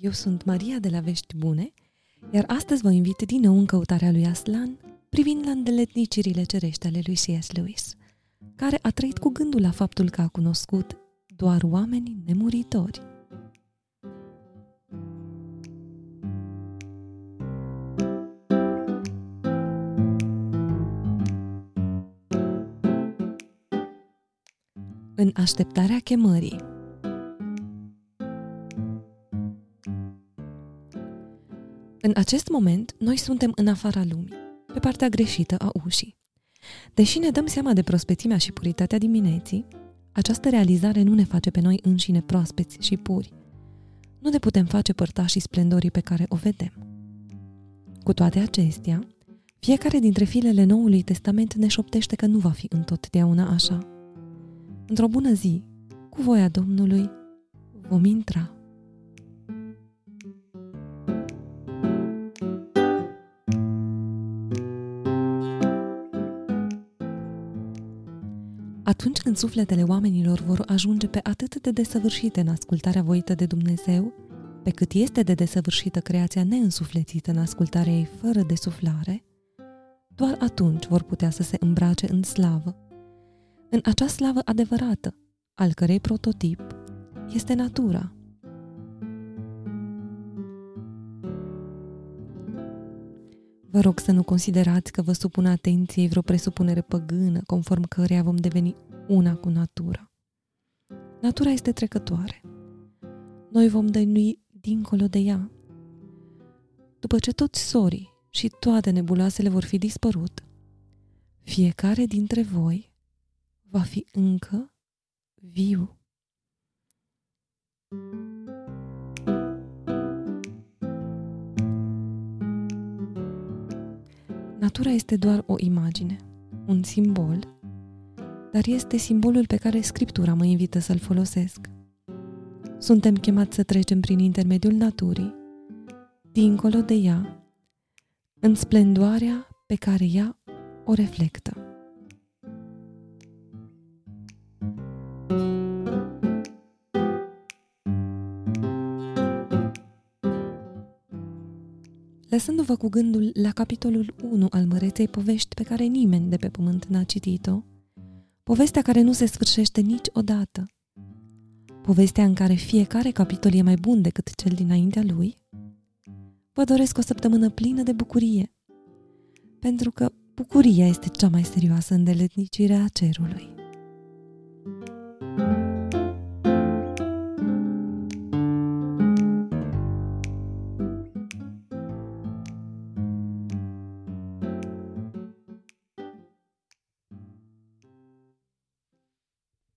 Eu sunt Maria de la Vești Bune, iar astăzi vă invit din nou în căutarea lui Aslan, privind la îndeletnicirile cerești ale lui C.S. Lewis, care a trăit cu gândul la faptul că a cunoscut doar oameni nemuritori. În așteptarea chemării În acest moment, noi suntem în afara lumii, pe partea greșită a ușii. Deși ne dăm seama de prospețimea și puritatea dimineții, această realizare nu ne face pe noi înșine proaspeți și puri. Nu ne putem face părtașii splendorii pe care o vedem. Cu toate acestea, fiecare dintre filele Noului Testament ne șoptește că nu va fi întotdeauna așa. Într-o bună zi, cu voia Domnului, vom intra. Atunci când sufletele oamenilor vor ajunge pe atât de desăvârșite în ascultarea voită de Dumnezeu, pe cât este de desăvârșită creația neînsuflețită în ascultarea ei fără de suflare, doar atunci vor putea să se îmbrace în slavă. În acea slavă adevărată, al cărei prototip este natura. Vă rog să nu considerați că vă supun atenției vreo presupunere păgână conform căreia vom deveni una cu natura. Natura este trecătoare. Noi vom dăinui dincolo de ea. După ce toți sorii și toate nebuloasele vor fi dispărut, fiecare dintre voi va fi încă viu. Natura este doar o imagine, un simbol dar este simbolul pe care Scriptura mă invită să-l folosesc. Suntem chemați să trecem prin intermediul naturii, dincolo de ea, în splendoarea pe care ea o reflectă. Lăsându-vă cu gândul la capitolul 1 al măreței povești pe care nimeni de pe pământ n-a citit-o, Povestea care nu se sfârșește niciodată. Povestea în care fiecare capitol e mai bun decât cel dinaintea lui. Vă doresc o săptămână plină de bucurie, pentru că bucuria este cea mai serioasă îndeletnicire a cerului.